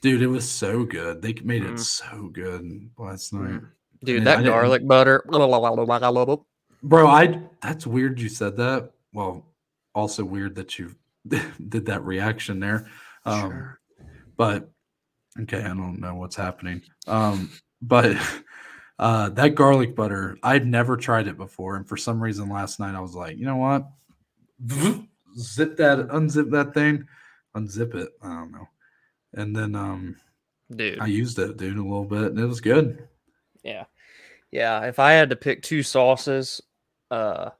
Dude, it was so good. They made it Mm. so good last night. Dude, I that didn't- garlic butter. Bro, I that's weird you said that. Well, also weird that you did that reaction there. Um Sure. but okay, I don't know what's happening. Um but uh that garlic butter, I'd never tried it before and for some reason last night I was like, "You know what? Zip that unzip that thing, unzip it. I don't know." And then um Dude. I used it, dude, a little bit and it was good. Yeah. Yeah. If I had to pick two sauces uh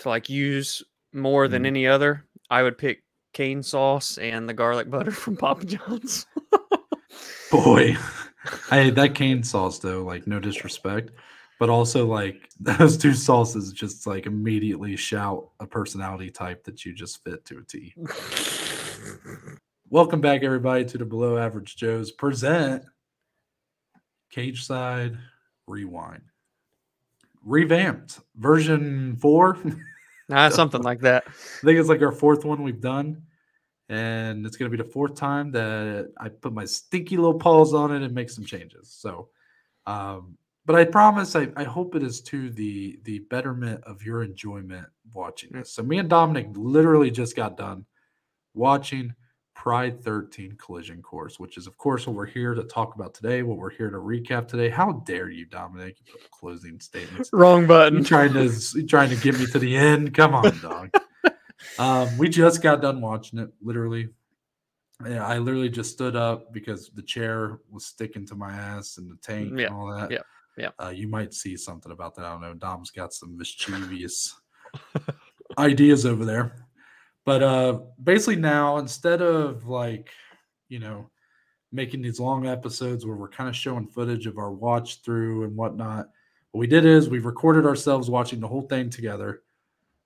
to like use more than Mhm. any other, I would pick cane sauce and the garlic butter from Papa John's. Boy, I that cane sauce though, like no disrespect, but also like those two sauces just like immediately shout a personality type that you just fit to a T. Welcome back, everybody, to the Below Average Joes present Cageside Rewind, revamped version four. nah, something like that. I think it's like our fourth one we've done. And it's going to be the fourth time that I put my stinky little paws on it and make some changes. So, um, but I promise, I, I hope it is to the the betterment of your enjoyment watching this. So, me and Dominic literally just got done watching Pride 13 Collision Course, which is, of course, what we're here to talk about today, what we're here to recap today. How dare you, Dominic? You put closing statements. Wrong button. trying to trying to get me to the end? Come on, dog. um, we just got done watching it. Literally, yeah, I literally just stood up because the chair was sticking to my ass and the tank Yeah, and all that. yeah, yeah. Uh, you might see something about that. I don't know. Dom's got some mischievous ideas over there, but uh, basically now instead of like, you know, making these long episodes where we're kind of showing footage of our watch through and whatnot. What we did is we recorded ourselves watching the whole thing together.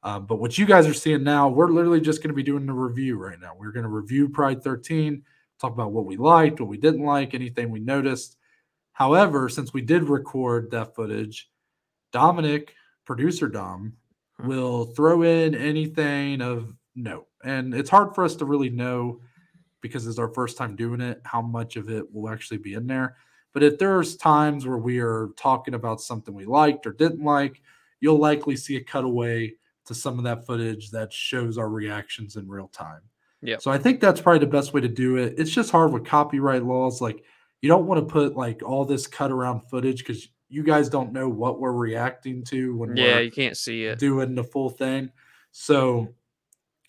Uh, but what you guys are seeing now, we're literally just going to be doing the review right now. We're going to review Pride 13, talk about what we liked, what we didn't like, anything we noticed. However, since we did record that footage, Dominic, producer Dom, will throw in anything of note. And it's hard for us to really know because it's our first time doing it, how much of it will actually be in there. But if there's times where we are talking about something we liked or didn't like, you'll likely see a cutaway to some of that footage that shows our reactions in real time. Yep. So I think that's probably the best way to do it. It's just hard with copyright laws. Like you don't want to put like all this cut around footage because you guys don't know what we're reacting to when Yeah, we're you can't see it. doing the full thing. So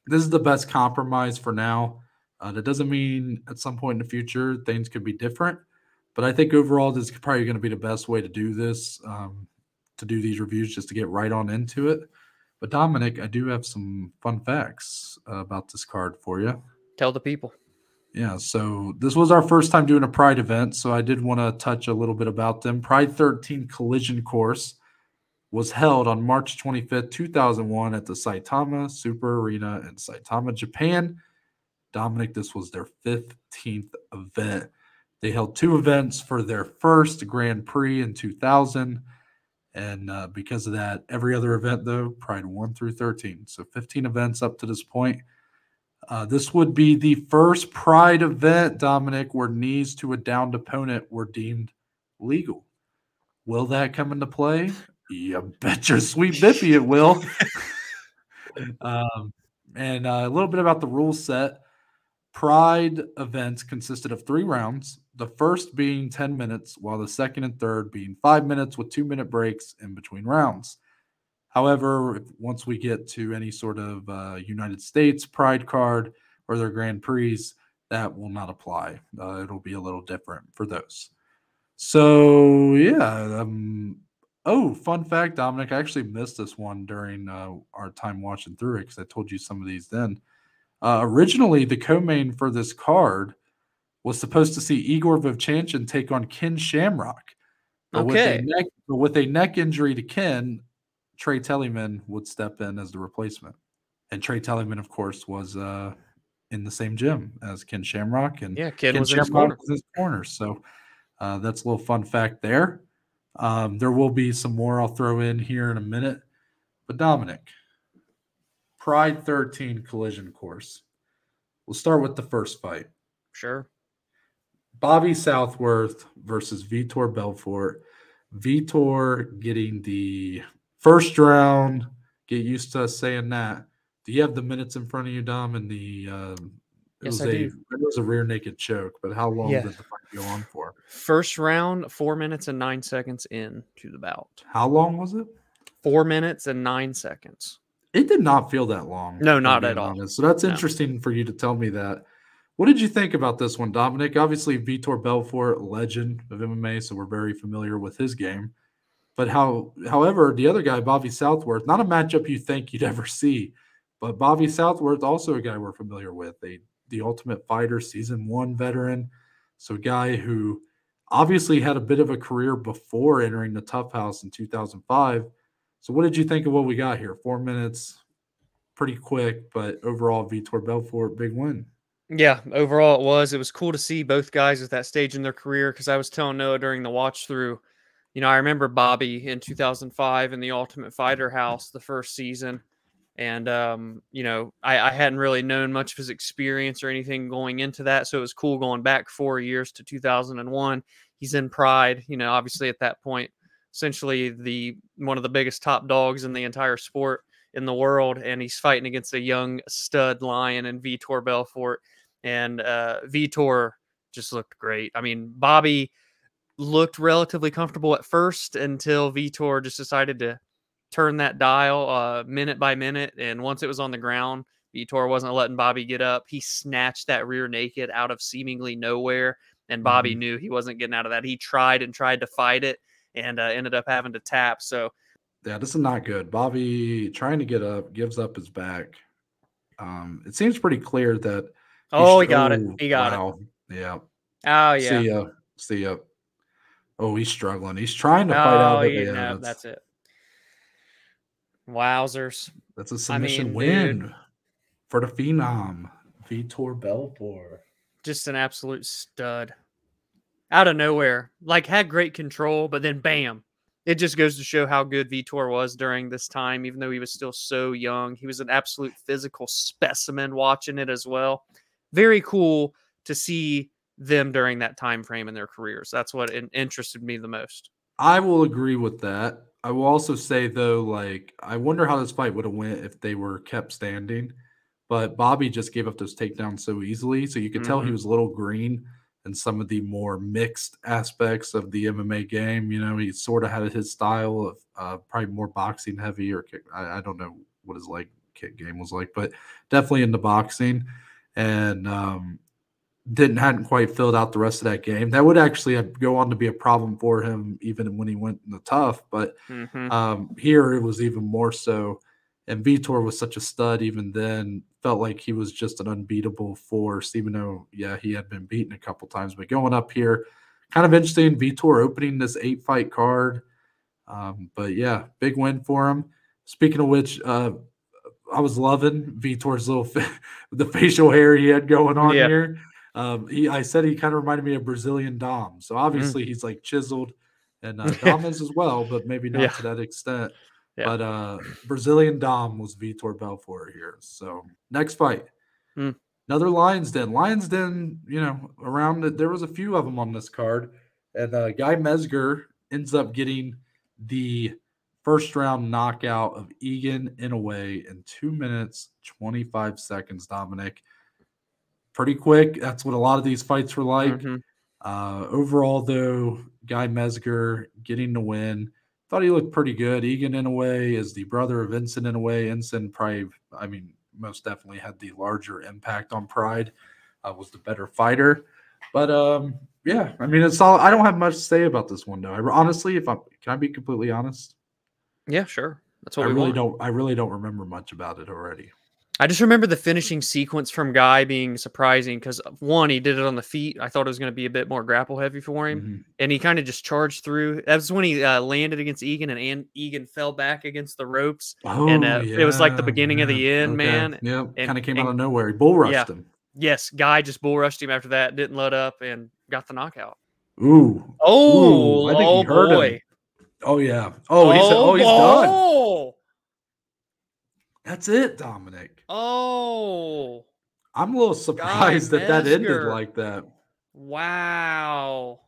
this is the best compromise for now. Uh, that doesn't mean at some point in the future things could be different, but I think overall this is probably going to be the best way to do this, um, to do these reviews, just to get right on into it. But Dominic, I do have some fun facts uh, about this card for you. Tell the people. Yeah, so this was our first time doing a Pride event, so I did want to touch a little bit about them. Pride 13 Collision Course was held on March 25th, 2001 at the Saitama Super Arena in Saitama, Japan. Dominic, this was their 15th event. They held two events for their first Grand Prix in 2000. And uh, because of that, every other event, though, Pride 1 through 13. So 15 events up to this point. Uh, this would be the first Pride event, Dominic, where knees to a downed opponent were deemed legal. Will that come into play? You bet your sweet bippy it will. um, and uh, a little bit about the rule set. Pride events consisted of three rounds, the first being 10 minutes, while the second and third being five minutes with two minute breaks in between rounds. However, if, once we get to any sort of uh, United States Pride card or their Grand Prix, that will not apply. Uh, it'll be a little different for those. So, yeah. Um, oh, fun fact, Dominic, I actually missed this one during uh, our time watching through it because I told you some of these then. Uh, originally, the co-main for this card was supposed to see Igor Vovchanchyn take on Ken Shamrock. But with, a neck, but with a neck injury to Ken, Tra Telligman would step in as the replacement. And Tra Telligman, of course, was uh, in the same gym as Ken Shamrock. And Yeah, kid Ken was in his Shamrock corner. was his corner. So uh, that's a little fun fact there. Um, there will be some more I'll throw in here in a minute. But Dominic, Pride 13 collision course. We'll start with the first fight. Sure. Bobby Southworth versus Vitor Belfort. Vitor getting the first round. Get used to us saying that. Do you have the minutes in front of you, Dom? And the um, it Yes, was I a do. it was a rear naked choke, but how long Yeah. did the fight go on for? First round, four minutes and nine seconds in to the bout. How long was it? Four minutes and nine seconds. It did not feel that long. No, not at all. So that's No. interesting for you to tell me that. What did you think about this one, Dominic? Obviously, Vitor Belfort, legend of MMA, so we're very familiar with his game. But how, however, the other guy, Bobby Southworth, not a matchup you think you'd ever see, but Bobby Southworth, also a guy we're familiar with, a the Ultimate Fighter season one veteran, so a guy who obviously had a bit of a career before entering the Tough House in 2005. So, what did you think of what we got here? Four minutes, pretty quick, but overall, Vitor Belfort, big win. Yeah, overall it was. It was cool to see both guys at that stage in their career because I was telling Noah during the watch through, you know, I remember Bobby in 2005 in the Ultimate Fighter House the first season. And, um, you know, I, I hadn't really known much of his experience or anything going into that. So it was cool going back four years to 2001. He's in Pride, you know, obviously at that point, essentially the one of the biggest top dogs in the entire sport in the world. And he's fighting against a young stud lion in Vitor Belfort and uh, Vitor just looked great. I mean, Bobby looked relatively comfortable at first until Vitor just decided to turn that dial uh, minute by minute, and once it was on the ground, Vitor wasn't letting Bobby get up. He snatched that rear naked out of seemingly nowhere, and Bobby knew he wasn't getting out of that. He tried and tried to fight it, and uh, ended up having to tap. So Yeah, this is not good. Bobby trying to get up, gives up his back. Um, it seems pretty clear that. oh, he got it. He got it. wow. Yeah. Oh yeah. See ya. See ya. Oh, he's struggling. He's trying to fight out Oh of yeah, Yeah, no, that's it. Wowzers. that's a I mean, submission dude. win for the Phenom, Vitor Belfort. just an absolute stud out of nowhere like had great control but then bam it just goes to show how good Vitor was during this time even though he was still so young he was an absolute physical specimen watching it as well very cool to see them during that time frame in their careers that's what interested me the most I will agree with that. I will also say though, like I wonder how this fight would have went if they were kept standing. But Bobby just gave up those takedowns so easily, so you could tell he Mhm. was a little green in some of the more mixed aspects of the MMA game. You know, he sort of had his style of uh, probably more boxing heavy or kick. I, I don't know what his like kick game was like, but definitely into boxing. And um, didn't hadn't quite filled out the rest of that game. That would actually have- go on to be a problem for him even when he went in the tough. But Mhm. um, here it was even more so. And Vitor was such a stud even then. Felt like he was just an unbeatable force, even though yeah he had been beaten a couple times. But going up here, kind of interesting. Vitor opening this eight fight card. Um, but yeah, big win for him. Speaking of which, uh, I was loving Vitor's little fa- the facial hair he had going on Yeah. here. Um, he, I said he kind of reminded me of Brazilian Dom. Mm. So obviously he's like chiseled, and uh, Dom is as well, but maybe not Yeah. to that extent. Yeah. But uh, Brazilian Dom was Vitor Belfort here. So next fight, Mm. another Lions Den. Lions Den, you know, around it, there was a few of them on this card, and uh, Guy Mezger ends up getting the first round knockout of Egan Inoue in two minutes twenty five seconds. Dominic, pretty quick. That's what a lot of these fights were like. Mhm. Uh, overall, though, Guy Mezger getting the win. Thought he looked pretty good. Egan Inoue is the brother of Ensign in a way. Enson probably, I mean, most definitely had the larger impact on Pride. Uh, was the better fighter, but um, yeah, I mean, it's all. I don't have much to say about this one though. I, honestly, if I can I be completely honest, yeah sure that's I what we really want. don't. I really don't remember much about it already. I just remember the finishing sequence from Guy being surprising because one, he did it on the feet. I thought it was going to be a bit more grapple heavy for him, Mhm. and he kind of just charged through. That was when he uh, landed against Egan, and An- Egan fell back against the ropes. Oh, And, uh, it was like the yeah, beginning of the yeah, end, man, Yeah, kind of came and- out of nowhere. He bull rushed Yeah. him. Yes, Guy just bull rushed him after that, didn't let up, and got the knockout. Ooh, Oh, I think he oh hurt him. boy! Oh yeah. Oh, he said, "Oh, he's done." oh, That's it, Dominic. Oh, I'm a little surprised that that ended like that. Wow.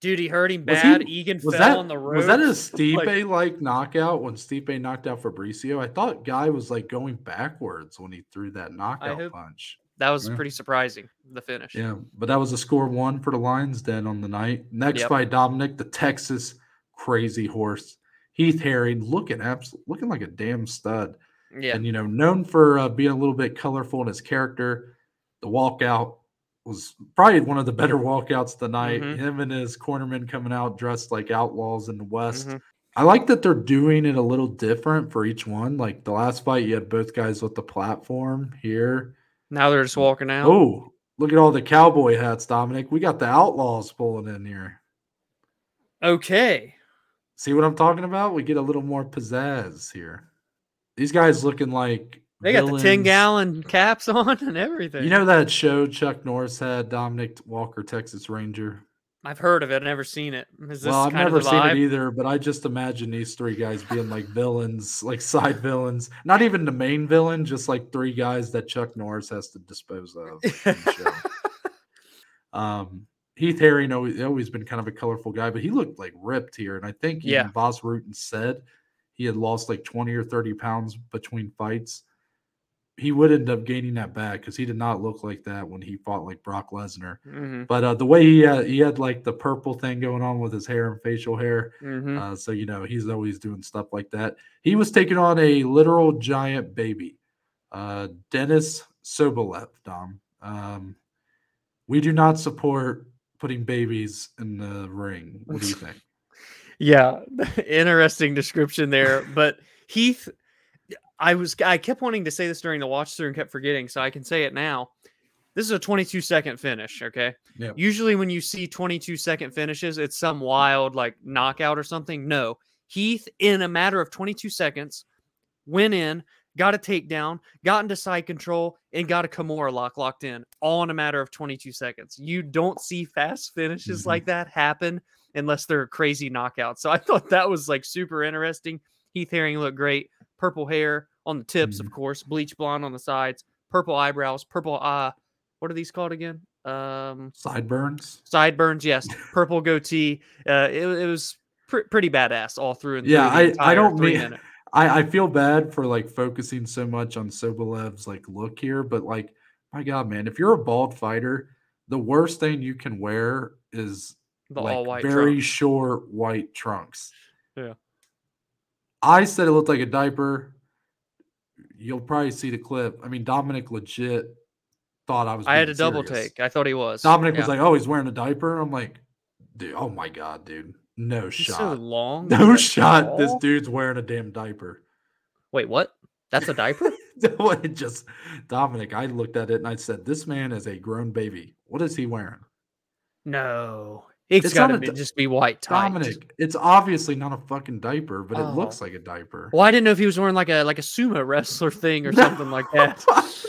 Dude, he hurt him Was bad. he- Egan fell that on the road. was that a Stipe like, knockout when Stipe knocked out Fabricio? I thought guy was like going backwards when he threw that knockout hope- punch. That was Yeah. pretty surprising. The finish. Yeah, but that was a score one for the Lions then on the night. Next Yep. fight, Dominic, the Texas crazy horse. Heath Herring looking absolutely looking like a damn stud. Yeah. And you know, known for uh, being a little bit colorful in his character. The walkout was probably one of the better walkouts of the night. Mhm. Him and his cornerman coming out dressed like outlaws in the West. Mhm. I like that they're doing it a little different for each one. Like the last fight, you had both guys with the platform here. Now they're just walking out. Oh, look at all the cowboy hats, Dominic. We got the outlaws pulling in here. Okay. See what I'm talking about? We get a little more pizzazz here. These guys looking like They got the 10 gallon caps on and everything. You know that show Chuck Norris had, Dominic Walker, Texas Ranger? I've heard of it, I've never seen it. Is this Well, I've never seen it either, but I just imagine these three guys being like villains, like side villains. Not even the main villain, just like three guys that Chuck Norris has to dispose of. in the show. Um, Heath Herring always, always been kind of a colorful guy, but he looked like ripped here. And I think Yeah. Bas Rutten said he had lost like 20 or 30 pounds between fights. He would end up gaining that back because he did not look like that when he fought like Brock Lesnar. Mhm, But uh, the way he had, he had like the purple thing going on with his hair and facial hair. mhm. Uh, so, you know, he's always doing stuff like that. He was taking on a literal giant baby, uh, Denis Sobolev, Dom. Um, we do not support putting babies in the ring. What do you think? Yeah, interesting description there. But Heath, I was I kept wanting to say this during the watch through and kept forgetting, so I can say it now. This is a 22 second finish. Okay. Yep. Usually, when you see 22 second finishes, it's some wild like knockout or something. No, Heath, in a matter of 22 seconds, went in, got a takedown, got into side control, and got a Kimura lock locked in, all in a matter of 22 seconds. You don't see fast finishes Mhm. like that happen unless they're crazy knockouts. So I thought that was like super interesting. Heath Herring looked great. Purple hair on the tips, of course, bleach blonde on the sides, purple eyebrows, purple uh what are these called again? Um Sideburns? sideburns, yes. Purple goatee. Uh it, it was pr- pretty badass all through and Yeah, through I- I don't mean- minute. I, I feel bad for like focusing so much on Sobolev's like look here, but like, my God, man, if you're a bald fighter, the worst thing you can wear is The like all white very trunk. short white trunks. Yeah. I said it looked like a diaper. You'll probably see the clip. I mean, Dominic legit thought I was. I had a being double take. I thought he was. Dominic Yeah. was like, "Oh, he's wearing a diaper." I'm like, "Dude, oh my god, dude, no He's so shot, long. no shot. This dude's wearing a damn diaper." Wait, what? That's a diaper? It just Dominic. I looked at it and I said, "This man is a grown baby. What is he wearing?" no. It's, got not to just be white tight. Dominic, it's obviously not a fucking diaper, but it oh. looks Oh. like a diaper. Well, I didn't know if he was wearing like a like a sumo wrestler thing or something like that.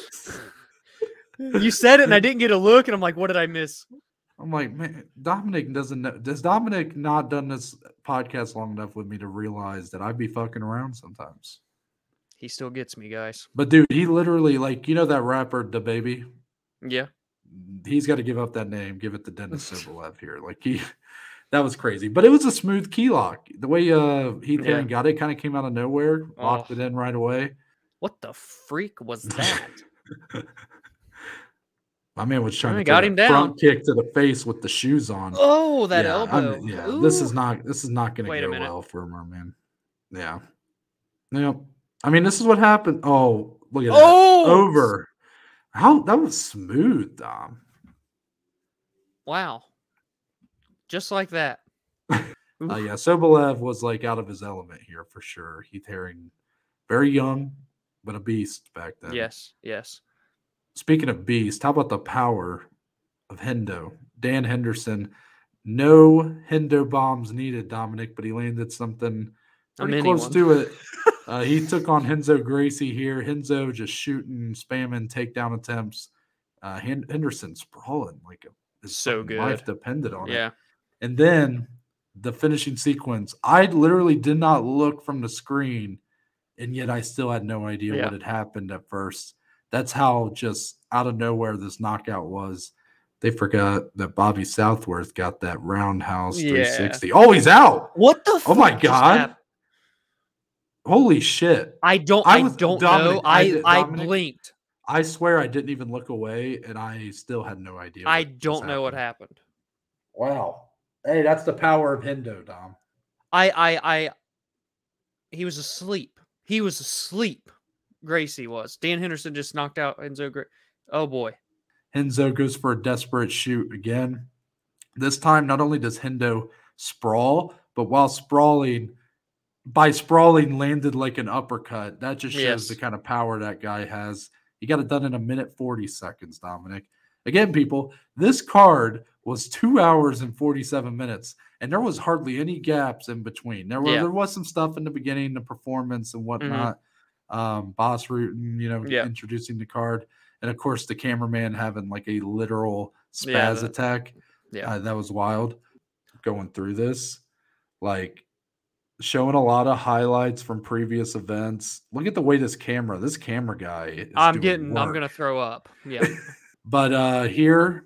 You said it and I didn't get a look, and I'm like, what did I miss? I'm like, man, Dominic doesn't know. Does Dominic not done this podcast long enough with me to realize that I'd be fucking around sometimes? He still gets me, guys. But dude, he literally like you know that rapper, the baby. Yeah. He's got to give up that name, give it to Denis Sobolev here. Like he, that was crazy. But it was a smooth key lock. The way uh Heath Yeah. Got it, kind of came out of nowhere, locked Oh. it in right away. What the freak was that? My man was trying I to got him that front kick to the face with the shoes on. oh, that yeah, I'm- elbow. yeah, this is not this is not going to go well for him, man. Yeah, yeah. I mean, this is what happened. Oh, look at Oh! that over. How that was smooth, Dom. Wow. Just like that. Uh, yeah, Sobolev was like out of his element here for sure. Heath Herring, very young, but a beast back then. Yes. Yes. Speaking of beast, how about the power of Hendo? Dan Henderson. No Hendo bombs needed, Dominic, but he landed something pretty mini close one. to it. Uh, he took on Henzo Gracie here. Henzo just shooting, spamming takedown attempts. Uh, Hen- Henderson sprawling like a, his So fucking life depended on it. Yeah. And then the finishing sequence. I literally did not look from the screen, and yet I still had no idea Yeah. what had happened at first. That's how just out of nowhere this knockout was. They forgot that Bobby Southworth got that roundhouse Yeah. 360. Oh, he's out. What the? Oh my fuck just God. Happened? Holy shit. I don't. I I, was- don't Dominic, know. I I did- I, blinked. I swear I didn't even look away and I still had no idea. I don't know what happened. happened. Wow. Hey, that's the power of Hendo, Dom. I I I. He was asleep. He was asleep. Gracie was. Dan Henderson just knocked out Enzo. Gra- oh boy. Henzo goes for a desperate shoot again. This time, not only does Hendo sprawl, but while sprawling, by sprawling, landed like an uppercut. That just shows Yes. the kind of power that guy has. He got it done in a minute 40 seconds, Dominic. Again, people, this card was two hours and 47 minutes, and there was hardly any gaps in between. There were Yeah. there was some stuff in the beginning, the performance and whatnot. Um, Bas Rutten, you know, Yeah. introducing the card and of course the cameraman having like a literal Yeah, spaz the- attack. yeah. uh, that was wild. Going through this, like showing a lot of highlights from previous events. Look at the way this camera, this camera guy. Is I'm doing getting. I'm gonna throw up. Yeah. But uh here,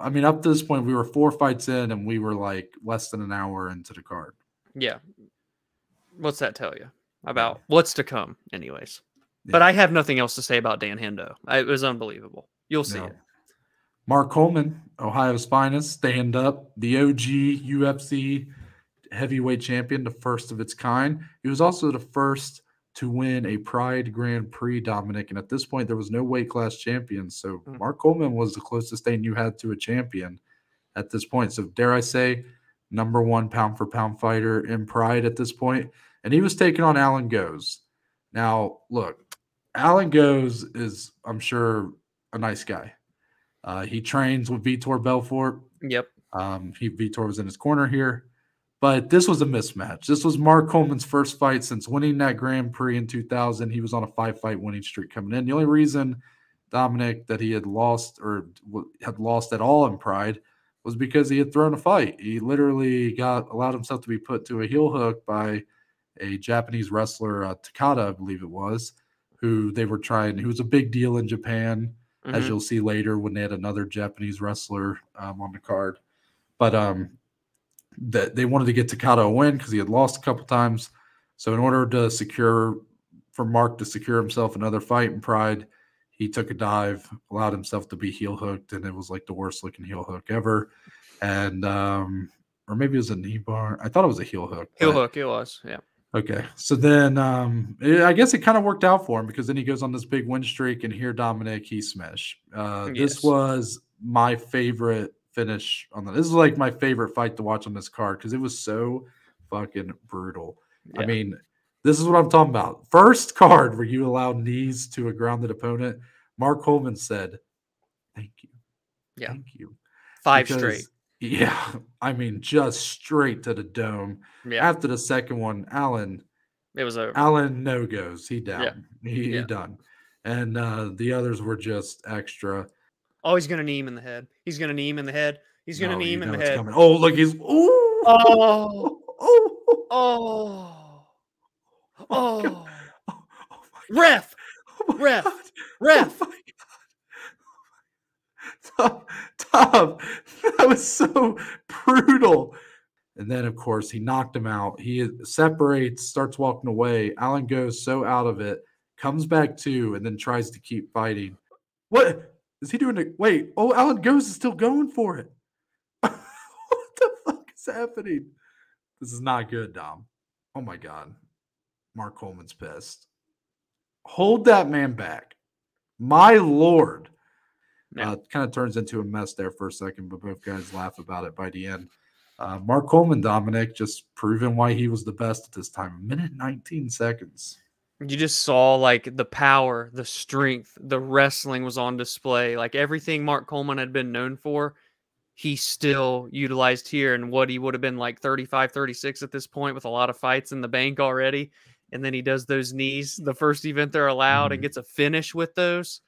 I mean, up to this point, we were four fights in, and we were like less than an hour into the card. yeah. What's that tell you about what's to come? Anyways. But I have nothing else to say about Dan Hendo. It was unbelievable. You'll see No. it. Mark Coleman, Ohio's finest, stand up, the OG UFC heavyweight champion, the first of its kind. He was also the first to win a Pride Grand Prix, Dominic. And at this point, there was no weight class champion. So Mm. Mark Coleman was the closest thing you had to a champion at this point. So dare I say, number one pound for pound fighter in Pride at this point. And he was taking on Allan Goes. Now, look, Allan Goes is, I'm sure, a nice guy. Uh, he trains with Vitor Belfort. Yep. Um, he Vitor was in his corner here, but this was a mismatch. This was Mark Coleman's first fight since winning that Grand Prix in 2000. He was on a five fight winning streak coming in. The only reason Dominic that he had lost or had lost at all in Pride was because he had thrown a fight. He literally got allowed himself to be put to a heel hook by a Japanese wrestler, uh, Takada, I believe it was, who they were trying. Who was a big deal in Japan as Mhm. you'll see later when they had another Japanese wrestler um, on the card. But um, that they wanted to get Takada a win because he had lost a couple times. So in order to secure for Mark to secure himself another fight in Pride, he took a dive, allowed himself to be heel hooked, and it was like the worst looking heel hook ever. And um, or maybe it was a knee bar. I thought it was a heel hook. Heel hook. It was. Yeah. Okay. So then um eh, I guess it kind of worked out for him because then he goes on this big win streak and here Dominic he smash. Uh Yes. this was my favorite finish on the this is like my favorite fight to watch on this card because it was so fucking brutal. I mean, this is what I'm talking about. First card where you allow knees to a grounded opponent. Mark Coleman said, Thank you. Yeah. Thank you. Five Because- straight. Yeah. I mean, just straight to the dome. Yeah. After the second one, Allan It was over. Allan no goes. He down. He, he Yeah. done. And uh the others were just extra. Oh, he's gonna knee him in the head. He's gonna knee him in the head. He's gonna No, knee him in the head. coming. Oh, look, he's ooh. Oh. oh, Oh. Oh. Oh, oh Ref. Oh Ref. God. Ref. Oh. Tom, Tom, that was so brutal. And then, of course, he knocked him out. He separates, starts walking away. Allan Goes so out of it, comes back to, and then tries to keep fighting. What is he doing? it? wait, oh, Allan Goes is still going for it. what the fuck is happening? This is not good, Dom. Oh my God. Mark Coleman's pissed. Hold that man back. My lord. Yeah. Uh, kind of turns into a mess there for a second, but both guys laugh about it by the end. Uh, Mark Coleman, Dominic, just proving why he was the best at this time. A minute 19 seconds. You just saw like the power, the strength, the wrestling was on display. Like everything Mark Coleman had been known for, he still utilized here and what he would have been like 35, 36 at this point with a lot of fights in the bank already. And then he does those knees, the first event they're allowed, and Mhm. gets a finish with those.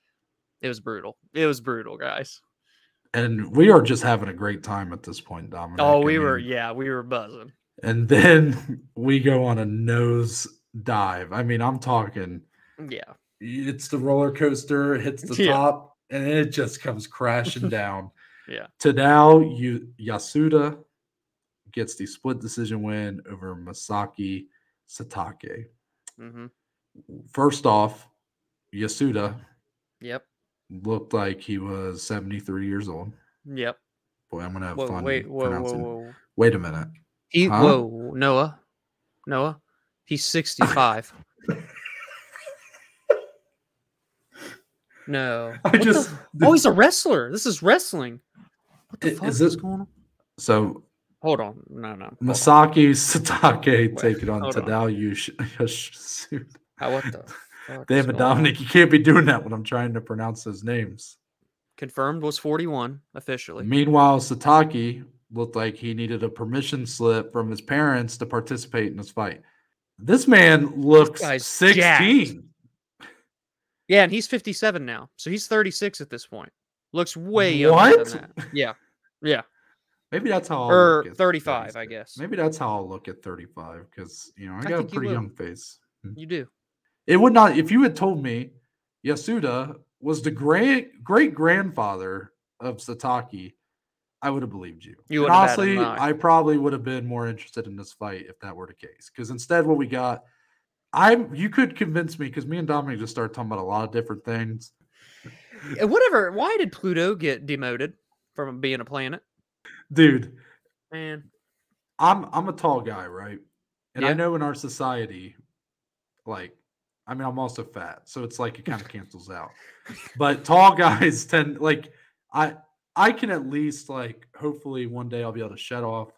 It was brutal. It was brutal, guys. And we are just having a great time at this point, Dominic. Oh, I we were, yeah, we were buzzing. And then we go on a nose dive. I mean, I'm talking Yeah. it's the roller coaster, hits the Yeah. top, and it just comes crashing down. Yeah. Tadao Yu- Yasuda gets the split decision win over Masaaki Satake. hmm First off, Yasuda Yep. looked like he was 73 years old. Yep. Boy, I'm gonna have Whoa, fun wait, whoa, whoa, whoa. Wait a minute. He, Huh? whoa, Noah, Noah, he's 65. no. I What the just f- oh, he's a wrestler. This is wrestling. What the fuck is is, going on? so Hold on. No, no. hold on. Masaaki Satake taking on. Tadao. How, what the fuck? Damn it, Dominic, on? you can't be doing that when I'm trying to pronounce those names. Confirmed was 41 officially. Meanwhile, Satake looked like he needed a permission slip from his parents to participate in this fight. This man looks guy's 16. Yeah, and he's 57 now. So he's 36 at this point. Looks way younger What? than that. Yeah. Yeah. Maybe that's how I'll Or look at 35, I guess. Maybe that's how I'll look at 35 because you know I I got a think you pretty young face. Hmm. You do. It would not if you had told me Yasuda was the great great grandfather of Satake, I would have believed you. You honestly. I probably would have been more interested in this fight if that were the case. Because instead, what we got, I'm you could convince me because me and Dominic just started talking about a lot of different things. Uh, Whatever. Why did Pluto get demoted from being a planet? Dude, Man. I'm I'm a tall guy, right? And I know in our society, like, I mean, I'm also fat, so it's like it kind of cancels out. But tall guys tend like I I can at least like hopefully one day I'll be able to shut off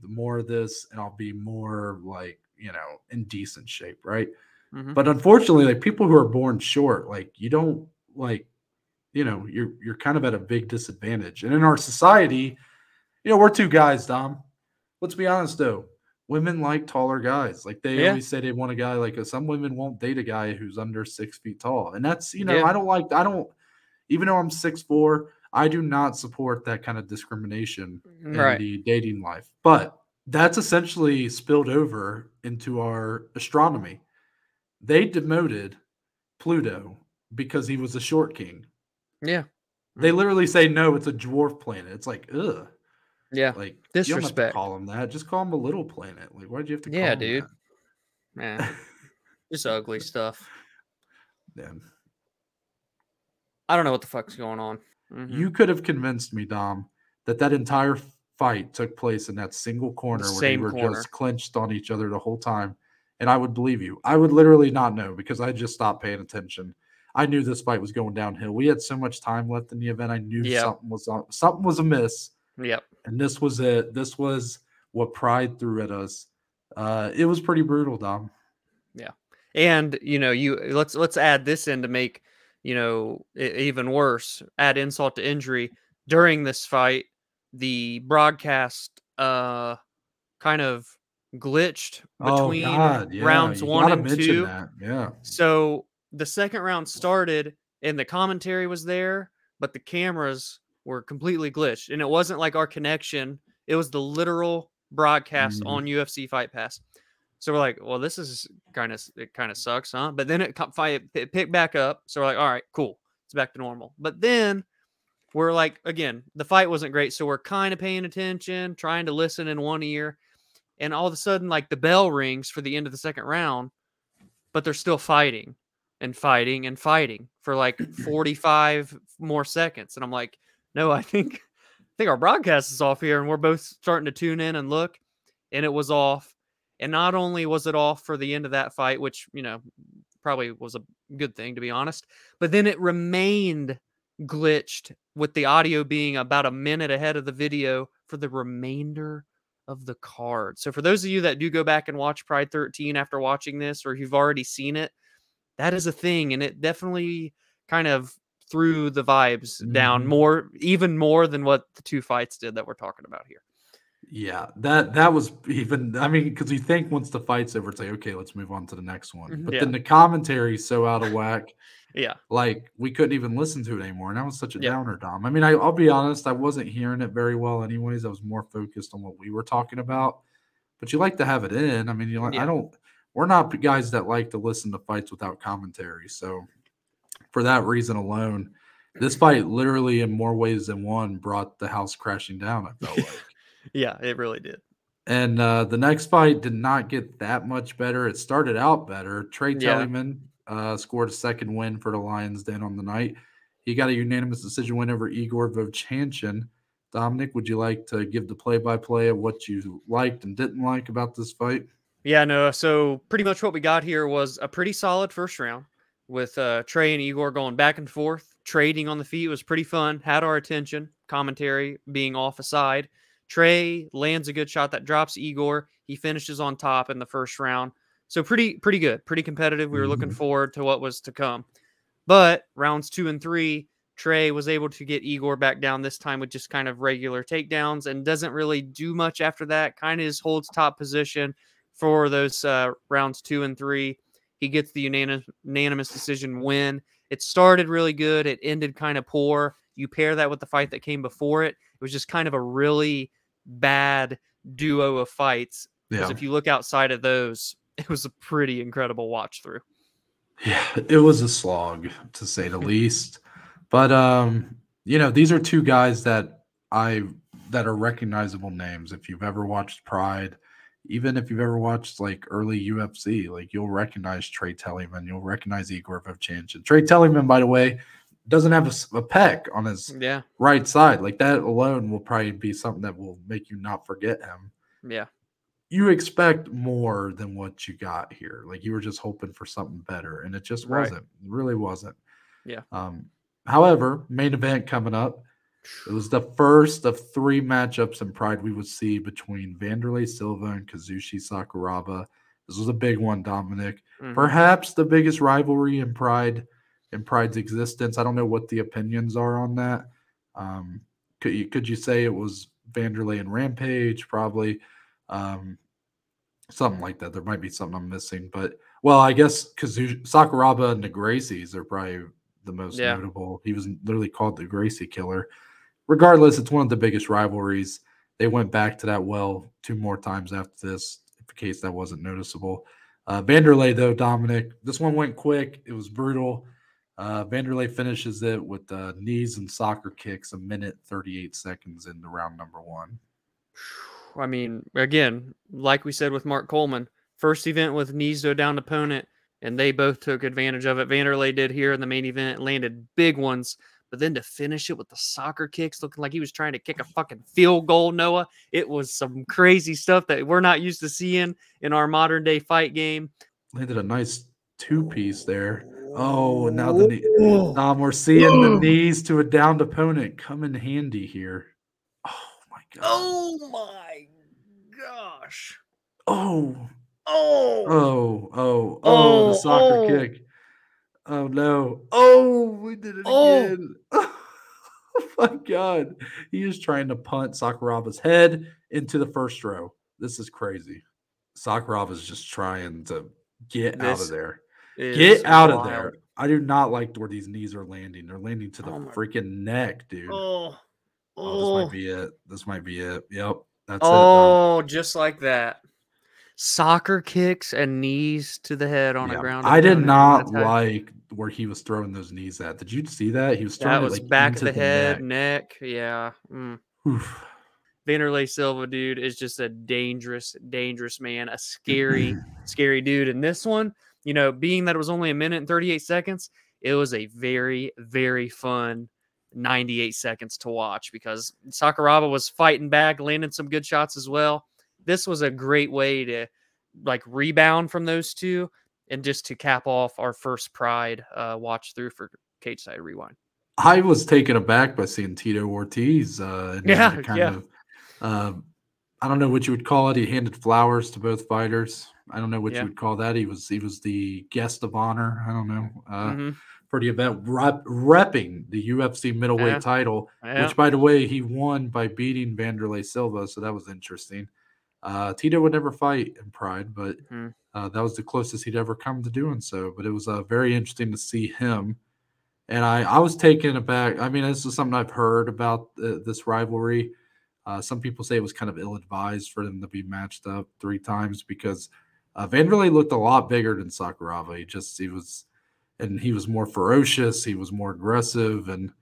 the more of this and I'll be more like you know in decent shape, right? Mhm. But unfortunately, like people who are born short, like you don't like, you know, you're you're kind of at a big disadvantage. And in our society, you know, we're two guys, Dom. Let's be honest though. Women like taller guys. Like they Yeah. always say they want a guy like some women won't date a guy who's under six feet tall. And that's you know, Yeah. I don't like I don't even though I'm six four, I do not support that kind of discrimination mm, in Right. the dating life. But that's essentially spilled over into our astronomy. They demoted Pluto because he was a short king. Yeah. They mm. literally say no, it's a dwarf planet. It's like, ugh. Yeah. Like you don't have to Disrespect. call him that. Just call him a little planet. Like, why'd you have to call Yeah, dude. that? Man. Just ugly stuff. Yeah. I don't know what the fuck's going on. Mhm. You could have convinced me, Dom, that that entire fight took place in that single corner where they were corner. just clenched on each other the whole time. And I would believe you. I would literally not know because I just stopped paying attention. I knew this fight was going downhill. We had so much time left in the event. I knew Yeah. something was on, something was amiss. Yep. And this was it. This was what pride threw at us. Uh, it was pretty brutal, Dom. Yeah. And you know, you let's let's add this in to make you know even worse. Add insult to injury. During this fight, the broadcast uh kind of glitched between oh yeah. rounds you one and two. That. Yeah. So the second round started and the commentary was there, but the cameras were completely glitched. And it wasn't like our connection, it was the literal broadcast Mhm. on UFC Fight Pass. So we're like, well, this is kind of it kind of sucks, huh? But then it, it picked back up. So we're like, all right, cool. It's back to normal. But then we're like, again, the fight wasn't great. So we're kind of paying attention, trying to listen in one ear. And all of a sudden, like the bell rings for the end of the second round, but they're still fighting and fighting and fighting for like 45 more seconds. And I'm like, no, I think I think our broadcast is off here. And we're both starting to tune in and look. And it was off. And not only was it off for the end of that fight, which, you know, probably was a good thing to be honest, but then it remained glitched with the audio being about a minute ahead of the video for the remainder of the card. So for those of you that do go back and watch Pride 13 after watching this, or you've already seen it, that is a thing, and it definitely kind of threw the vibes down Mhm. more, even more than what the two fights did that we're talking about here. Yeah, that that was even. I mean, because you think once the fight's over, it's like okay, let's move on to the next one. Mhm, But yeah. then the commentary's so out of whack, Yeah, like we couldn't even listen to it anymore, and that was such a Yeah. downer, Dom. I mean, I, I'll be honest, I wasn't hearing it very well, anyways. I was more focused on what we were talking about. But you like to have it in. I mean, you like. Yeah. I don't. We're not guys that like to listen to fights without commentary. So, for that reason alone, This fight, literally in more ways than one, brought the house crashing down. I felt like. Yeah, it really did. And uh, the next fight did not get that much better. It started out better. Tra Yeah. Telligman uh, scored a second win for the Lions Den on the night. He got a unanimous decision win over Igor Vovchanchyn. Dominic, would you like to give the play-by-play of what you liked and didn't like about this fight? Yeah, no. So pretty much what we got here was a pretty solid first round with uh, Tra and Igor going back and forth, trading on the feet. It was pretty fun. Had our attention. Commentary being off aside. Tra lands a good shot that drops Igor. He finishes on top in the first round. So pretty pretty good, pretty competitive. We were looking Mhm. forward to what was to come. But rounds two and three, Tra was able to get Igor back down this time with just kind of regular takedowns and doesn't really do much after that. Kind of just holds top position for those uh, rounds two and three. He gets the unanimous, unanimous decision win. It started really good. It ended kind of poor. You pair that with the fight that came before it. It was just kind of a really bad duo of fights. Because Yeah. if you look outside of those, it was a pretty incredible watch through. Yeah, it was a slog to say the least. But um, you know, these are two guys that I that are recognizable names. If you've ever watched Pride, even if you've ever watched like early UFC, like you'll recognize Tra Telligman, you'll recognize Igor Vovchanchyn. Tra Telligman, by the way, doesn't have a peck on his Yeah. right side. Like that alone will probably be something that will make you not forget him Yeah. you expect more than what you got here. Like you were just hoping for something better, and it just wasn't. It really wasn't. Yeah. Um, however, main event coming up. It was the first of three matchups in Pride we would see between Wanderlei Silva and Kazushi Sakuraba. This was a big one, Dominic. Mhm. Perhaps the biggest rivalry in Pride in Pride's existence. I don't know what the opinions are on that. Um, could you could you say it was Wanderlei and Rampage? Probably. Um, something like that. There might be something I'm missing, but well, I guess Kazu Sakuraba and the Gracies are probably the most Yeah. notable. He was literally called the Gracie Killer. Regardless, it's one of the biggest rivalries. They went back to that well two more times after this, in case that wasn't noticeable. Uh, Wanderlei, though, Dominic, this one went quick. It was brutal. Uh, Wanderlei finishes it with uh, knees and soccer kicks a minute 38 seconds into round number one. I mean, again, like we said with Mark Coleman, first event with knees to a down opponent, and they both took advantage of it. Wanderlei did here in the main event, landed big ones, but then to finish it with the soccer kicks, looking like he was trying to kick a fucking field goal, Noah. It was some crazy stuff that we're not used to seeing in our modern day fight game. Landed a nice two piece there. Oh, now the knee. Dom, we're seeing the oh. knees to a downed opponent come in handy here. Oh my god. Oh my gosh. Oh, Oh. oh, oh, oh, Oh, the soccer oh. kick. Oh no. Oh, we did it Oh. again. oh my god. He is trying to punt Sakuraba's head into the first row. This is crazy. Sakuraba is just trying to get out of there. Get out of there. I do not like where these knees are landing. They're landing to the Oh freaking neck, dude. Oh, Oh. this Oh. might be it. This might be it. Yep. That's it. Oh, just like that. Soccer kicks and knees to the head on Yeah, a ground. I did not like where he was throwing those knees at. Did you see that? He was throwing That was like back of into the head, neck. neck. Yeah. Mm. Wanderlei Silva, dude, is just a dangerous, dangerous man. A scary, scary dude. And this one, you know, being that it was only a minute and 38 seconds, it was a very, very fun 98 seconds to watch because Sakuraba was fighting back, landing some good shots as well. This was a great way to like rebound from those two and just to cap off our first pride uh, watch through for Cageside Rewind. I was taken aback by seeing Tito Ortiz. Uh, Yeah, kind yeah. of, um, I don't know what you would call it. He handed flowers to both fighters. I don't know what Yeah. you would call that. He was he was the guest of honor. I don't know uh, Mhm. for the event, rep, repping the UFC middleweight Yeah. title. Yeah. which by the way he won by beating Wanderlei Silva, so that was interesting. Uh, Tito would never fight in Pride, but Mhm. uh, that was the closest he'd ever come to doing so. But it was uh, very interesting to see him, and I I was taken aback. I mean, this is something I've heard about uh, this rivalry. Uh, some people say it was kind of ill advised for them to be matched up three times because uh, Wanderlei looked a lot bigger than Sakuraba. He just he was, and he was more ferocious. He was more aggressive, and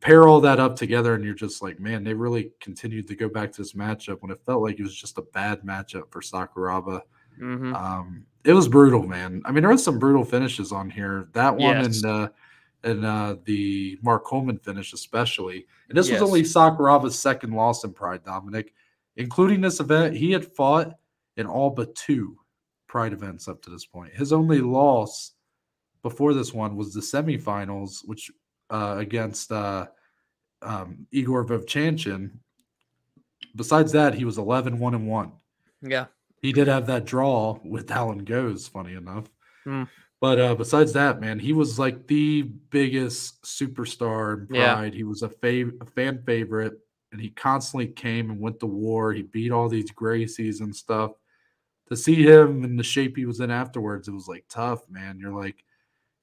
pair all that up together, and you're just like, man, they really continued to go back to this matchup when it felt like it was just a bad matchup for Sakuraba. hmm Um, it was brutal, man. I mean, there was some brutal finishes on here. That one Yes. and uh, and uh, the Mark Coleman finish, especially. And this Yes. was only Sakuraba's second loss in Pride, Dominic, including this event. He had fought in all but two Pride events up to this point. His only loss before this one was the semifinals, which uh, against uh, um, Igor Vovchanchyn. Besides that, he was 11 1 and 1. Yeah. He did have that draw with Allan Goes, funny enough. Hmm. But uh, besides that, man, he was like the biggest superstar in Yeah. Pride. He was a, fav- a fan favorite, and he constantly came and went to war. He beat all these Gracies and stuff. To see him in the shape he was in afterwards, it was like tough, man. You're like,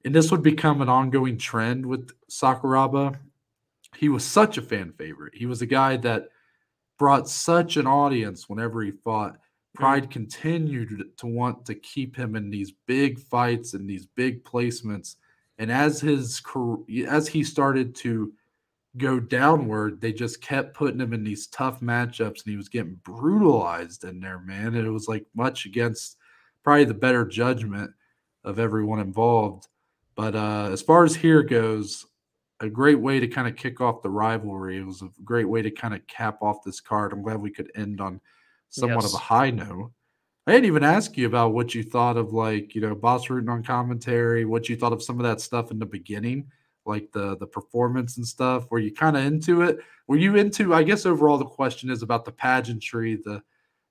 and this would become an ongoing trend with Sakuraba. He was such a fan favorite. He was a guy that brought such an audience whenever he fought. Pride continued to want to keep him in these big fights and these big placements. And as his car- as he started to go downward, they just kept putting him in these tough matchups, and he was getting brutalized in there, man. And it was like much against probably the better judgment of everyone involved. But uh, as far as here goes, a great way to kind of kick off the rivalry. It was a great way to kind of cap off this card. I'm glad we could end on somewhat of a high note. I didn't even ask you about what you thought of like, you know, Bas Rutten on commentary, what you thought of some of that stuff in the beginning, like the the performance and stuff. Were you kind of into it? Were you into I guess overall the question is about the pageantry, the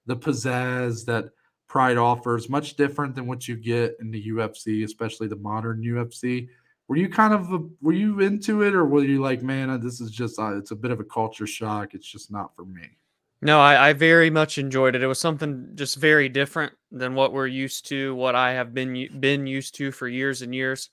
the pizzazz that Pride offers, much different than what you get in the UFC, especially the modern UFC. Were you kind of a, were you into it, or were you like, man, this is just uh, it's a bit of a culture shock. It's just not for me. No, I, I very much enjoyed it. It was something just very different than what we're used to, what I have been been used to for years and years.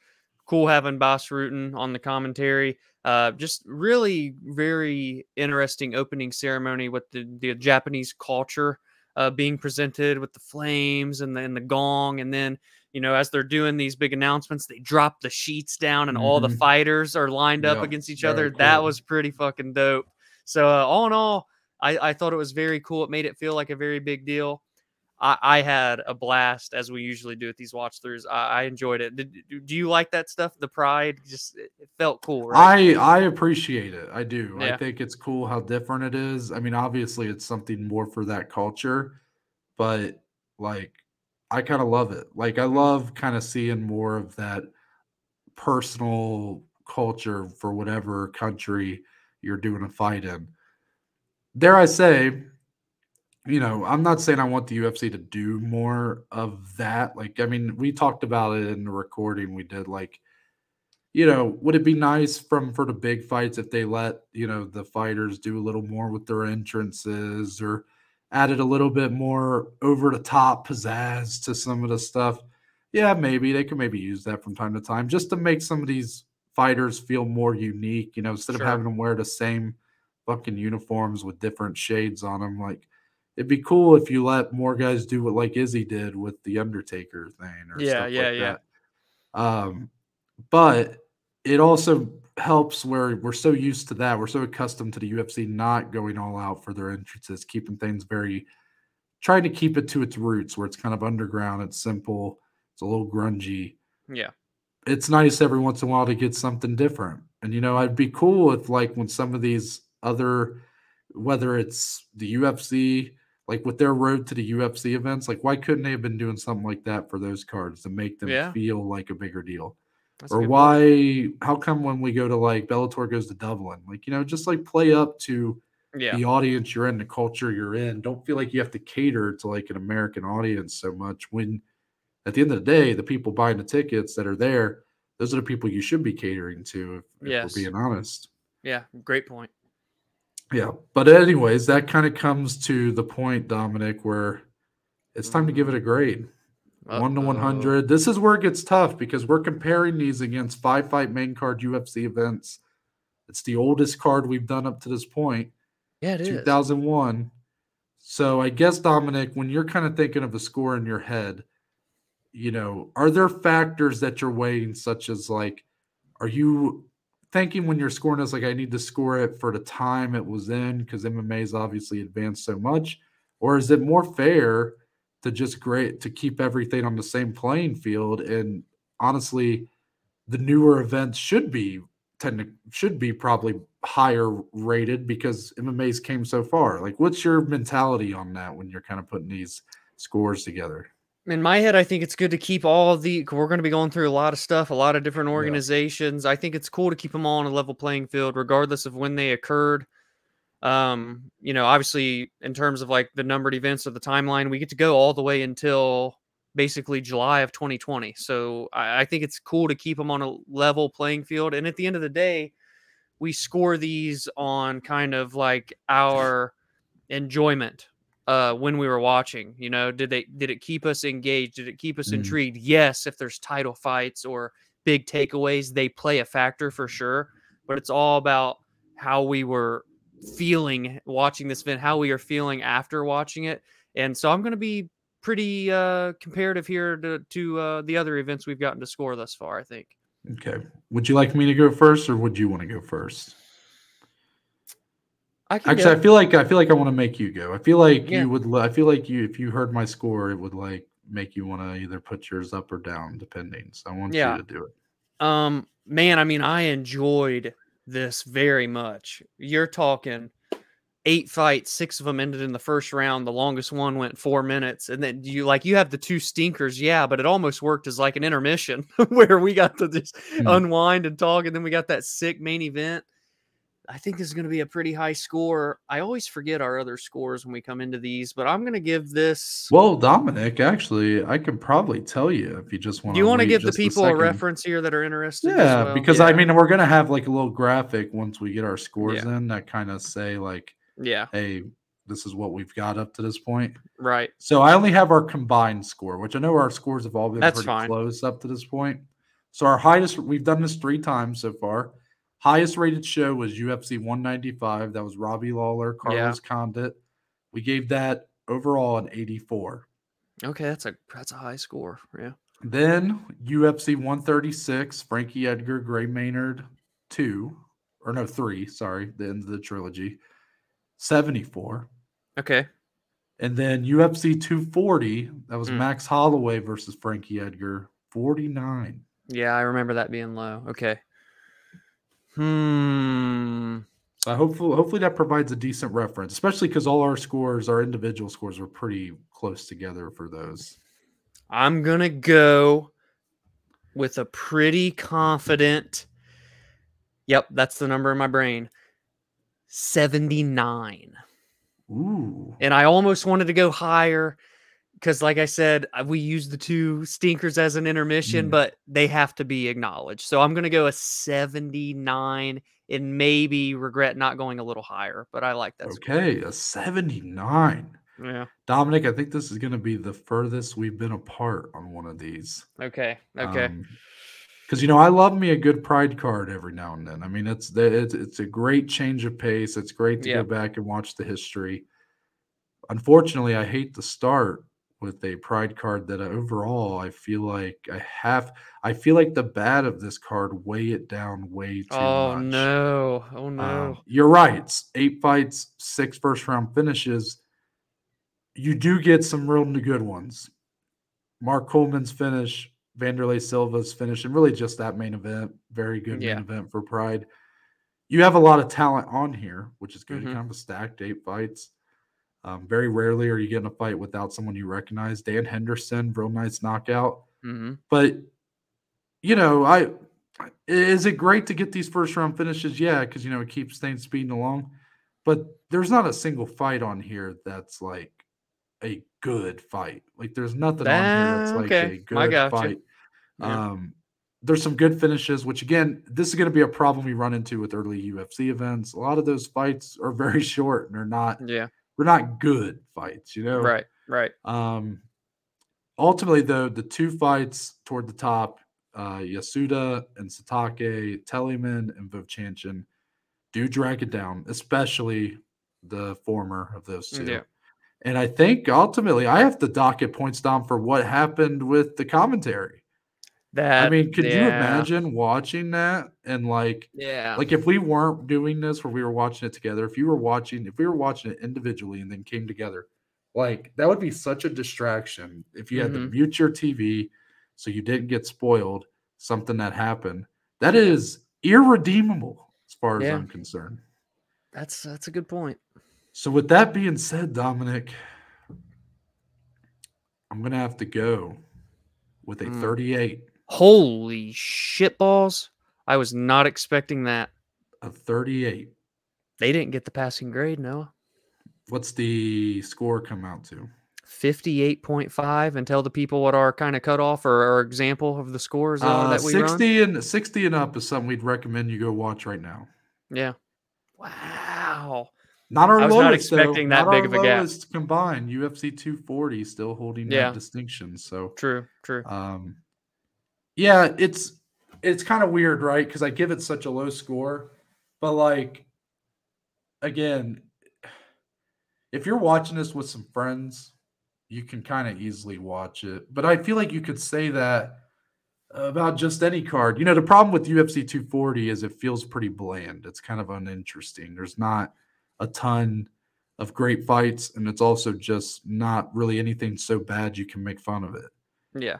Cool having Bas Rutten on the commentary. Uh, just really very interesting opening ceremony with the, the Japanese culture uh, being presented with the flames and the, and the gong, and then you know as they're doing these big announcements, they drop the sheets down and all the Mhm. fighters are lined up against each other. That was pretty fucking dope. So uh, all in all, I, I thought it was very cool. It made it feel like a very big deal. I, I had a blast as we usually do at these watch throughs. I, I enjoyed it. Did, do- you like that stuff? The pride, just it, felt cool, right? I I appreciate it. I do. I think it's cool how different it is. I mean, obviously it's something more for that culture, but like I kind of love it. Like I love kind of seeing more of that personal culture for whatever country you're doing a fight in. Dare I say, you know, I'm not saying I want the UFC to do more of that. Like, I mean, we talked about it in the recording we did. Like, you know, would it be nice from for the big fights if they let you know the fighters do a little more with their entrances or added a little bit more over the top pizzazz to some of the stuff? Yeah, maybe they could maybe use that from time to time just to make some of these fighters feel more unique. You know, instead Sure. of having them wear the same fucking uniforms with different shades on them, like. It'd be cool if you let more guys do what like Izzy did with the Undertaker thing or Yeah, stuff yeah, like yeah. that. Um, but it also helps where we're so used to that. We're so accustomed to the UFC not going all out for their entrances, keeping things very trying to keep it to its roots where it's kind of underground, it's simple, it's a little grungy. Yeah. It's nice every once in a while to get something different. And you know, I'd be cool if like when some of these other whether it's the UFC, like with their road to the UFC events, like why couldn't they have been doing something like that for those cards to make them Yeah. feel like a bigger deal? That's or good point. why how come when we go to like Bellator goes to Dublin, like you know, just like play up to Yeah. the audience you're in, the culture you're in. Don't feel like you have to cater to like an American audience so much when at the end of the day, the people buying the tickets that are there, those are the people you should be catering to if, if we're being honest. Yeah. Great point. Yeah. But anyways, that kind of comes to the point, Dominic, where it's time to give it a grade. One to one hundred. This is where it gets tough because we're comparing these against five fight main card UFC events. It's the oldest card we've done up to this point, Yeah, it is. 2001. So I guess Dominic, when you're kind of thinking of a score in your head, you know, are there factors that you're weighing, such as like, are you thinking when you're scoring is like I need to score it for the time it was in because MMA's obviously advanced so much, or is it more fair to just great to keep everything on the same playing field? And honestly, the newer events should be tend to should be probably higher rated because MMA's came so far. Like, what's your mentality on that when you're kind of putting these scores together? In my head, I think it's good to keep all the. We're going to be going through a lot of stuff, a lot of different Yeah. organizations. I think it's cool to keep them all on a level playing field, regardless of when they occurred. Um, you know, obviously, in terms of like the numbered events or the timeline, we get to go all the way until basically July of 2020. So I, I think it's cool to keep them on a level playing field. And at the end of the day, we score these on kind of like our enjoyment uh when we were watching you know did they did it keep us engaged did it keep us Mhm. intrigued yes if there's title fights or big takeaways they play a factor for sure but it's all about how we were feeling watching this event how we are feeling after watching it and so i'm going to be pretty uh comparative here to, to uh the other events we've gotten to score thus far i think Okay. Would you like me to go first, or would you want to go first? I can Actually. I feel like I feel like I want to make you go. I feel like Yeah. you would. I feel like you, if you heard my score, it would like make you want to either put yours up or down, depending. So I want Yeah. you to do it. Um, man, I mean, I enjoyed this very much. You're talking eight fights, six of them ended in the first round. The longest one went four minutes, and then you like you have the two stinkers, yeah, but it almost worked as like an intermission where we got to just Hmm. unwind and talk, and then we got that sick main event. I think this is going to be a pretty high score. I always forget our other scores when we come into these, but I'm going to give this. Well, Dominic, actually, I could probably tell you if you just want. Do you want to give the people a, second. reference here that are interested? as Yeah, well? because I mean, we're gonna have like a little graphic once we get our scores Yeah. in that kind of say like, yeah, hey, this is what we've got up to this point. right. So I only have our combined score, which I know our scores have all been That's pretty fine. close up to this point. So our highest, we've done this three times so far. Highest rated show was UFC 195. That was Robbie Lawler, Yeah. Carlos Condit. We gave that overall an 84. Okay, that's a that's a high score. Yeah. Then UFC 136, Frankie Edgar, Gray Maynard, two, or no, three, sorry, the end of the trilogy, 74. Okay. And then UFC 240, that was Mm. Max Holloway versus Frankie Edgar, 49. Yeah, I remember that being low. Okay. Hmm. So hopefully, hopefully that provides a decent reference, especially because all our scores, our individual scores, were pretty close together for those. I'm gonna go with a pretty confident. Yep, that's the number in my brain. 79. Ooh, And I almost wanted to go higher because, like I said, uh, we use the two stinkers as an intermission, Mm. but they have to be acknowledged. So I'm going to go a 79 and maybe regret not going a little higher, but I like that. score. okay, a 79. Yeah. Dominic, I think this is going to be the furthest we've been apart on one of these. Okay. Okay. Because you know, I love me a good pride card every now and then. I mean, it's the it's it's a great change of pace. It's great to Yeah. go back and watch the history. Unfortunately, I hate to start with a pride card that overall I feel like I have. I feel like the bad of this card weigh it down way too oh much. Oh no. Oh no. Um, you're right. Eight fights, six first round finishes. You do get some real good ones. Mark Coleman's finish, Wanderlei Silva's finish, and really just that main event. Very good Yeah. main event for Pride. You have a lot of talent on here, which is good. Mhm. Kind of a stacked eight fights. Um, very rarely are you getting a fight without someone you recognize. Dan Henderson, real nice knockout. hmm But you know, I is it great to get these first round finishes? Yeah, because you know it keeps things speeding along. But there's not a single fight on here that's like a good fight. Like there's nothing on here that's like okay. a good fight. Yeah. Um, there's some good finishes, which again, this is going to be a problem we run into with early UFC events. A lot of those fights are very short and they're not yeah. They're not good fights, you know. Right. Right. Um, ultimately, though, the two fights toward the top, uh, Yasuda and Satake, Telligman and Vovchanchyn, do drag it down, especially the former of those two. Yeah. And I think ultimately, I have to docket points down for what happened with the commentary. That I mean, could you imagine watching that and like Yeah. like if we weren't doing this where we were watching it together, if you were watching if we were watching it individually and then came together, like that would be such a distraction if you had to Mhm. mute your TV so you didn't get spoiled something that happened. That is irredeemable as far as I'm concerned. that's that's a good point. So with that being said, Dominic, I'm gonna have to go with a Mm. 38. Holy shit balls. I was not expecting that. A 38. They didn't get the passing grade, Noah. What's the score come out to? 58.5 and tell the people what our kind of cutoff or, or example of the scores are Uh, that we run. 60 and 60 and up is something we'd recommend you go watch right now. Yeah. Wow. Not our I was not lowest, though. expecting that Not big of a gap. combined. UFC 240 still holding Yeah. that distinction. So, True, true. um, yeah, it's it's kind of weird, right? Because I give it such a low score, but like, again, if you're watching this with some friends, you can kind of easily watch it. But I feel like you could say that about just any card. You know, the problem with UFC 240 is it feels pretty bland. It's kind of uninteresting. There's not a ton of great fights, and it's also just not really anything so bad you can make fun of it. Yeah.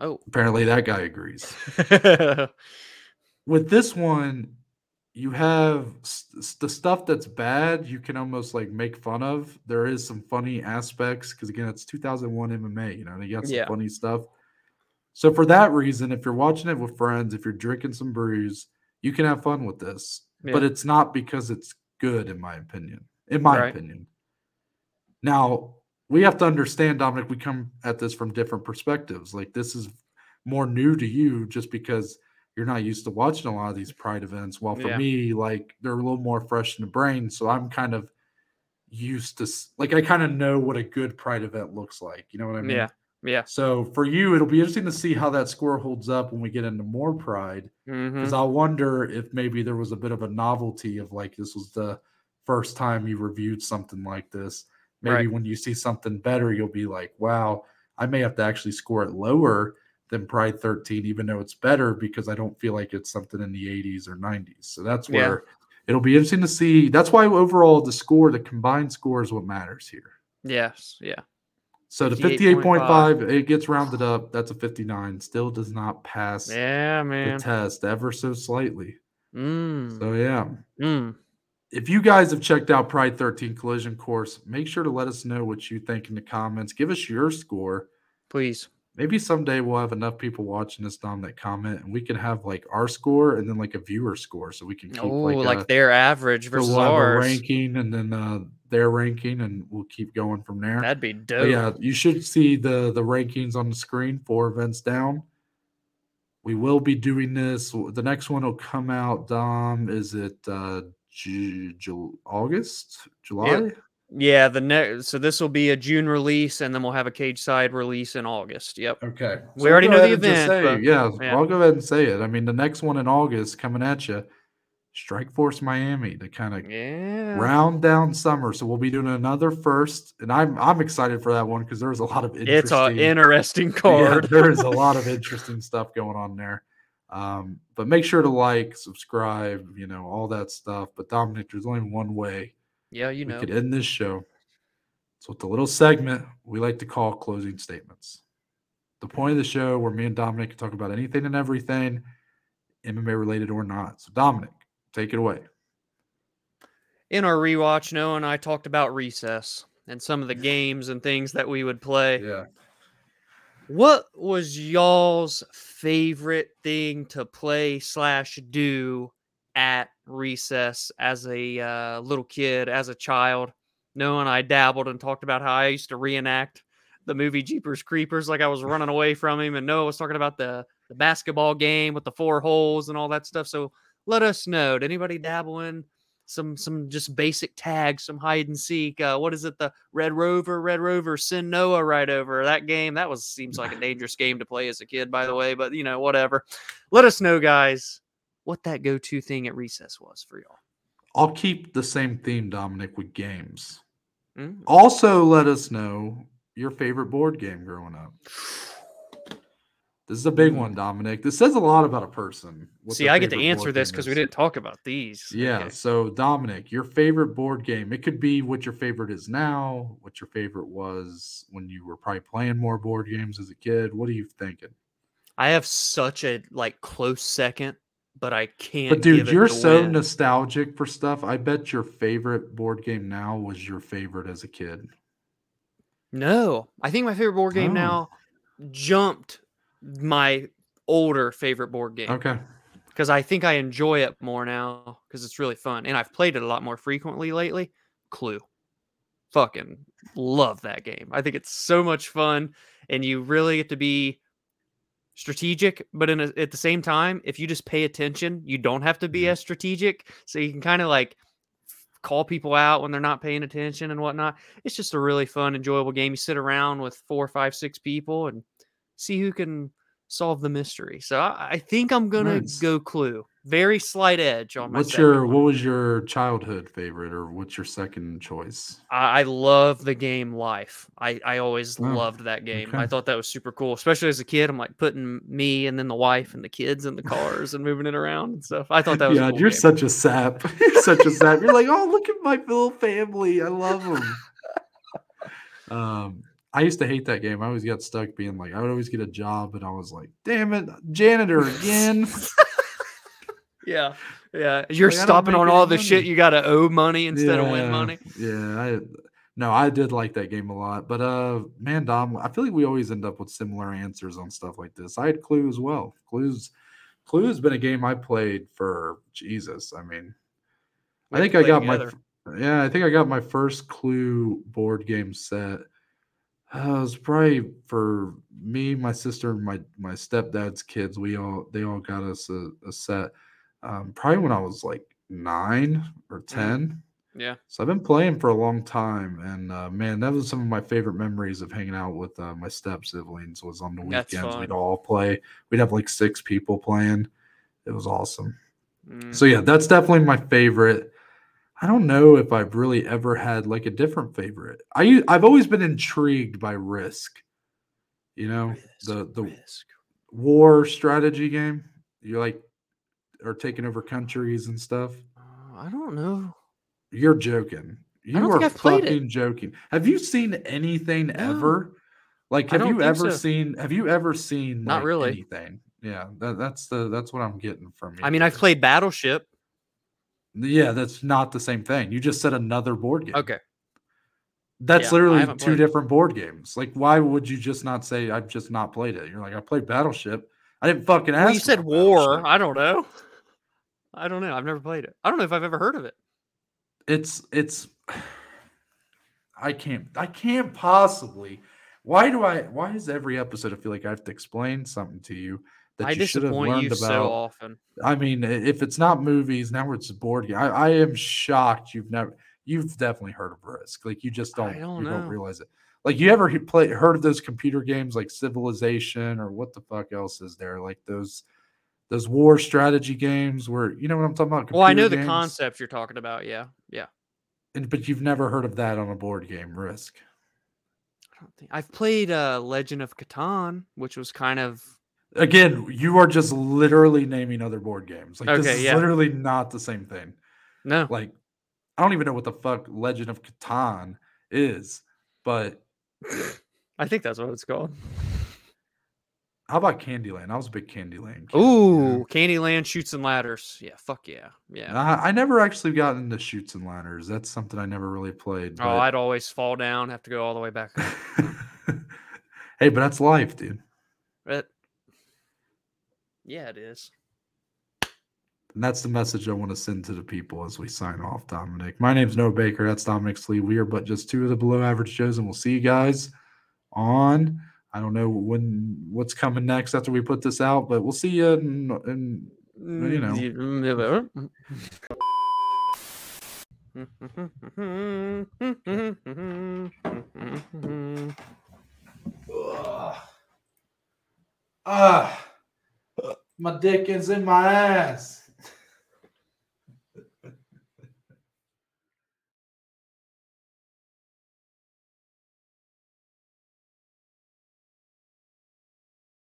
Oh. Apparently, that guy agrees. With this one, you have s- s- the stuff that's bad, you can almost like make fun of. There is some funny aspects because, again, it's 2001 MMA, you know, they got some Yeah. funny stuff. So, for that reason, if you're watching it with friends, if you're drinking some brews, you can have fun with this. But it's not because it's good, in my opinion. In my Right. opinion. Now, we have to understand, Dominic, we come at this from different perspectives. Like, this is more new to you just because you're not used to watching a lot of these pride events. While for Yeah. me, like, they're a little more fresh in the brain. So I'm kind of used to, like, I kind of know what a good pride event looks like. You know what I mean? Yeah. Yeah. So for you, it'll be interesting to see how that score holds up when we get into more pride mm-hmm. because I'll wonder if maybe there was a bit of a novelty of like this was the first time you reviewed something like this. Maybe Right. when you see something better, you'll be like, wow, I may have to actually score it lower than Pride 13, even though it's better because I don't feel like it's something in the 80s or 90s. So that's Yeah. where it'll be interesting to see. That's why overall the score, the combined score is what matters here. Yes. Yeah. So the 58.5. 58.5, it gets rounded up. That's a 59. Still does not pass Yeah, man. the test ever so slightly. Mm. So yeah. Mm. If you guys have checked out Pride 13 Collision Course, make sure to let us know what you think in the comments. Give us your score. Please. Maybe someday we'll have enough people watching this Dom that comment and we can have like our score and then like a viewer score so we can keep Oh, like, like, a, their average versus we'll ours. ranking and then uh, their ranking and we'll keep going from there. That'd be But dope. yeah, you should see the the rankings on the screen. Four events down. We will be doing this. The next one will come out. Dom, is it uh, Ju- Ju- August, July? Yeah, the next. So this will be a June release, and then we'll have a Cageside release in August. Yep. Okay, We So I'll already know the event, say, but- yeah, yeah. I'll go ahead and say it. I mean, the next one in August coming at you, Strikeforce Miami to kind of Yeah. round down summer. So we'll be doing another first, and I'm I'm excited for that one because there's a lot of interesting. It's an interesting Yeah, card. there is a lot of interesting stuff going on there. Um, but make sure to like, subscribe, you know, all that stuff. But Dominic, there's only one way yeah, you we know. could end this show. So it's a little segment we like to call closing statements. The point of the show where me and Dominic can talk about anything and everything, MMA related or not. So Dominic, take it away. In our rewatch, Noah and I talked about recess and some of the games and things that we would play. Yeah. What was y'all's favorite thing to play slash do at recess as a uh, little kid, as a child? Noah and I dabbled and talked about how I used to reenact the movie Jeepers Creepers, like I was running away from him, and Noah was talking about the the basketball game with the four holes and all that stuff. So let us know. Did anybody dabble in some some just basic tags, some hide and seek? Uh, what is it? The Red Rover, Red Rover, send Noah right over that game. That was seems like a dangerous game to play as a kid, by the way. But you know, whatever. Let us know, guys, what that go to thing at recess was for y'all. I'll keep the same theme, Dominic, with games. Mm. Also, let us know your favorite board game growing up. This is a big one, Dominic. This says a lot about a person. See, I get to answer this because we didn't talk about these. Yeah. Okay. So, Dominic, your favorite board game. It could be what your favorite is now, what your favorite was when you were probably playing more board games as a kid. What are you thinking? I have such a like close second, but I can't. But dude, you're so win. nostalgic for stuff. I bet your favorite board game now was your favorite as a kid. No, I think my favorite board game Oh. now jumped my older favorite board game Okay. because I think I enjoy it more now because it's really fun and I've played it a lot more frequently lately. Clue, fucking love that game. I think it's so much fun and you really get to be strategic, but in a, at the same time, if you just pay attention, you don't have to be Mhm. as strategic. So you can kind of like call people out when they're not paying attention and whatnot. It's just a really fun, enjoyable game. You sit around with four, five, six people and see who can solve the mystery. So I, I think I'm gonna Nice. go Clue. Very slight edge on my. What's your one. what was your childhood favorite or what's your second choice? I, I love the game Life. I, I always Oh, loved that game. I thought that was super cool, especially as a kid. I'm like putting me and then the wife and the kids in the cars and moving it around and stuff. I thought that was yeah, cool you're game. such a sap. You're such a sap. You're like, oh, look at my little family. I love them. um, I used to hate that game. I always got stuck being like, I would always get a job, and I was like, damn it, janitor again. Yeah, yeah. You're Like, stopping on all the shit you got to owe money instead of win money. Yeah, I no, I did like that game a lot. But uh man, Dom, I feel like we always end up with similar answers on stuff like this. I had Clue as well. Clue's Clue has been a game I played for Jesus. I mean, We I think I got my together. f- yeah, I think I got my first Clue board game set. Uh, it was probably for me, my sister, my my stepdad's kids. We all they all got us a, a set. Um, probably when I was like nine or ten. Yeah, So I've been playing for a long time, and uh, man, that was some of my favorite memories of hanging out with uh, my step siblings. Was on the That's weekends we'd all play. We'd have like six people playing. It was awesome. Mm. So yeah, that's definitely my favorite. I don't know if I've really ever had like a different favorite. I I've always been intrigued by Risk. You know, the Risk, the Risk. war strategy game. You're like are taking over countries and stuff. Uh, I don't know. You're joking. You are think it. fucking joking. Have you seen anything No. ever? Like, have you ever so. seen? Have you ever seen? Not like, really. anything. Yeah, that, that's the that's what I'm getting from you. I mean, I've played Battleship. Yeah, that's not the same thing. You just said another board game. Okay, That's Yeah, literally two played different board games. Like, why would you just not say I've just not played it? You're like, I played Battleship. I didn't fucking ask. well, you said war. Battleship." I don't know. I don't know. I've never played it. I don't know if I've ever heard of it. it's it's I can't I can't possibly why do I why is every episode I feel like I have to explain something to you that I you should have disappoint learned you about so often. I mean if it's not movies now it's board game I, I am shocked you've never you've definitely heard of risk like you just don't, don't you don't realize it like you ever play heard of those computer games like civilization or what the fuck else is there like those those war strategy games where you know what I'm talking about Well, I know computer the games? concept you're talking about. Yeah, yeah. and but you've never heard of that on a board game risk I don't think I've played uh, Legend of Catan, which was kind of Again, you are just literally naming other board games. Like this is yeah. literally not the same thing. no. Like I don't even know what the fuck Legend of Catan is, but I think that's what it's called. how about Candyland? I was a big Candyland. kid, Ooh? Candyland Chutes and Ladders. Yeah, fuck yeah, yeah. I, I never actually got into Chutes and Ladders. That's something I never really played. oh, I'd always fall down, have to go all the way back hey, but that's life, dude. Yeah, it is. And that's the message I want to send to the people as we sign off, Dominic. My name's Noah Baker. That's Dominic Slee. We are but just two of the Below Average Joe's, and we'll see you guys on. I don't know when what's coming next after we put this out, but we'll see you in, in you know. Ah, my dick is in my ass.